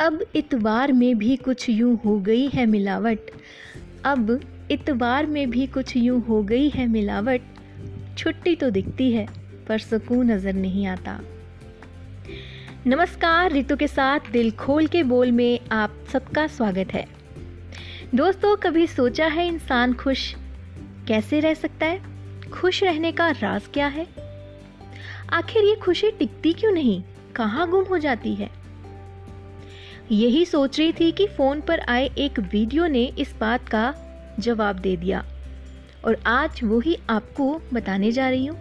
अब इतवार में भी कुछ यूँ हो गई है मिलावट। अब इतवार में भी कुछ यूँ हो गई है मिलावट। छुट्टी तो दिखती है, पर सुकून नज़र नहीं आता। नमस्कार रितु के साथ दिल खोल के बोल में आप सबका स्वागत है। दोस्तों, कभी सोचा है इंसान खुश? कैसे रह सकता है? खुश रहने का राज क्या है? आखिर ये खुशी टिकती क्यों नहीं? कहाँ गुम हो जाती है? यही सोच रही थी कि फ़ोन पर आए एक वीडियो ने इस बात का जवाब दे दिया। और आज वो ही आपको बताने जा रही हूँ।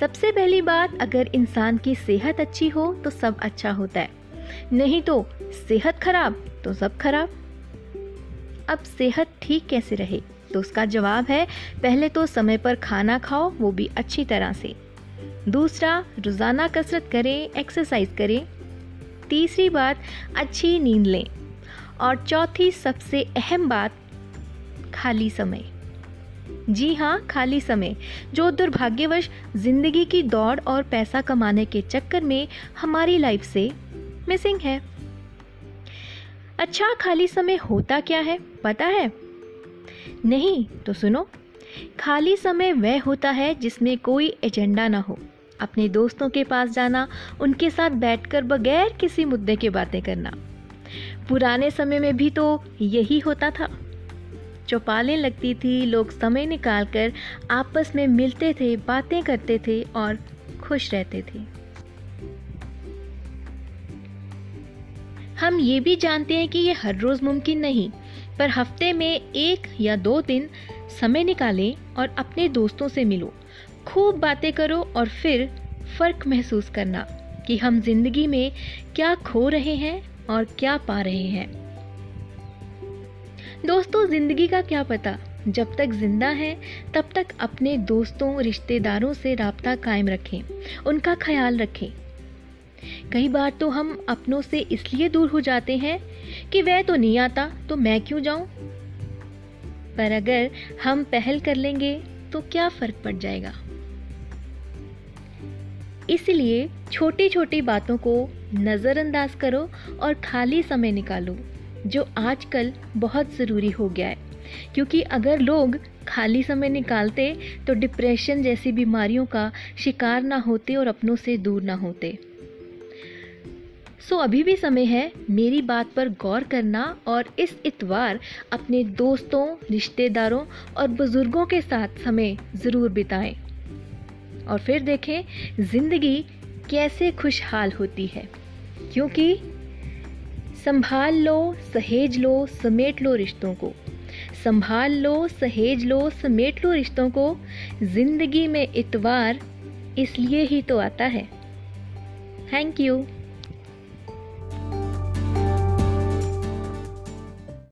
सबसे पहली बात, अगर इंसान की सेहत अच्छी हो तो सब अच्छा होता है। नहीं तो सेहत खराब तो सब खराब। अब सेहत ठीक कैसे रहे? तो उसका जवाब है, पहले तो समय पर खाना खाओ, वो भी अच्छी तरह से। दूसरा, रोज़ाना कसरत करें, एक्सरसाइज करें। तीसरी बात, अच्छी नींद लें। और चौथी सबसे अहम बात, खाली समय। जी हाँ खाली समय, जो दुर्भाग्यवश ज़िंदगी की दौड़ और पैसा कमाने के चक्कर में हमारी लाइफ से मिसिंग है। अच्छा खाली समय होता क्या है? पता है? नहीं तो सुनो। खाली समय वह होता है जिसमें कोई एजेंडा ना हो। अपने दोस्तों के पास जाना, उनके साथ बैठकर बगैर किसी मुद्दे के बातें करना। पुराने समय में भी तो यही होता था। चौपालें लगती थी, लोग समय निकालकर आपस में मिलते थे, बातें करते थे और खुश रहते थे। हम ये भी जानते हैं कि ये हर रोज़ मुमकिन नहीं, पर हफ़्ते में एक या दो दिन समय निकालें और अपने दोस्तों से मिलो। खूब बातें करो और फिर फ़र्क महसूस करना कि हम ज़िंदगी में क्या खो रहे हैं और क्या पा रहे हैं। दोस्तों, ज़िंदगी का क्या पता? जब तक ज़िंदा हैं, तब तक अपने दोस्तों, रिश्तेदारों से रबता कायम रखें, उनका ख्याल रखें। कई बार तो हम अपनों से इसलिए दूर हो जाते हैं कि वह तो नहीं आता तो मैं क्यों जाऊँ? पर अगर हम पहल कर लेंगे तो क्या फ़र्क पड़ जाएगा? इसलिए छोटी छोटी बातों को नज़रअंदाज करो और खाली समय निकालो जो आजकल बहुत ज़रूरी हो गया है। क्योंकि अगर लोग खाली समय निकालते तो डिप्रेशन जैसी बीमारियों का शिकार ना होते और अपनों से दूर ना होते। सो so, अभी भी समय है मेरी बात पर गौर करना और इस इतवार अपने दोस्तों रिश्तेदारों और बुज़ुर्गों के साथ समय ज़रूर बिताएँ। और फिर देखें, ज़िंदगी कैसे खुशहाल होती है। क्योंकि संभाल लो, सहेज लो, समेट लो रिश्तों को। संभाल लो, सहेज लो, समेट लो रिश्तों को। ज़िंदगी में इतवार इसलिए ही तो आता है। Thank you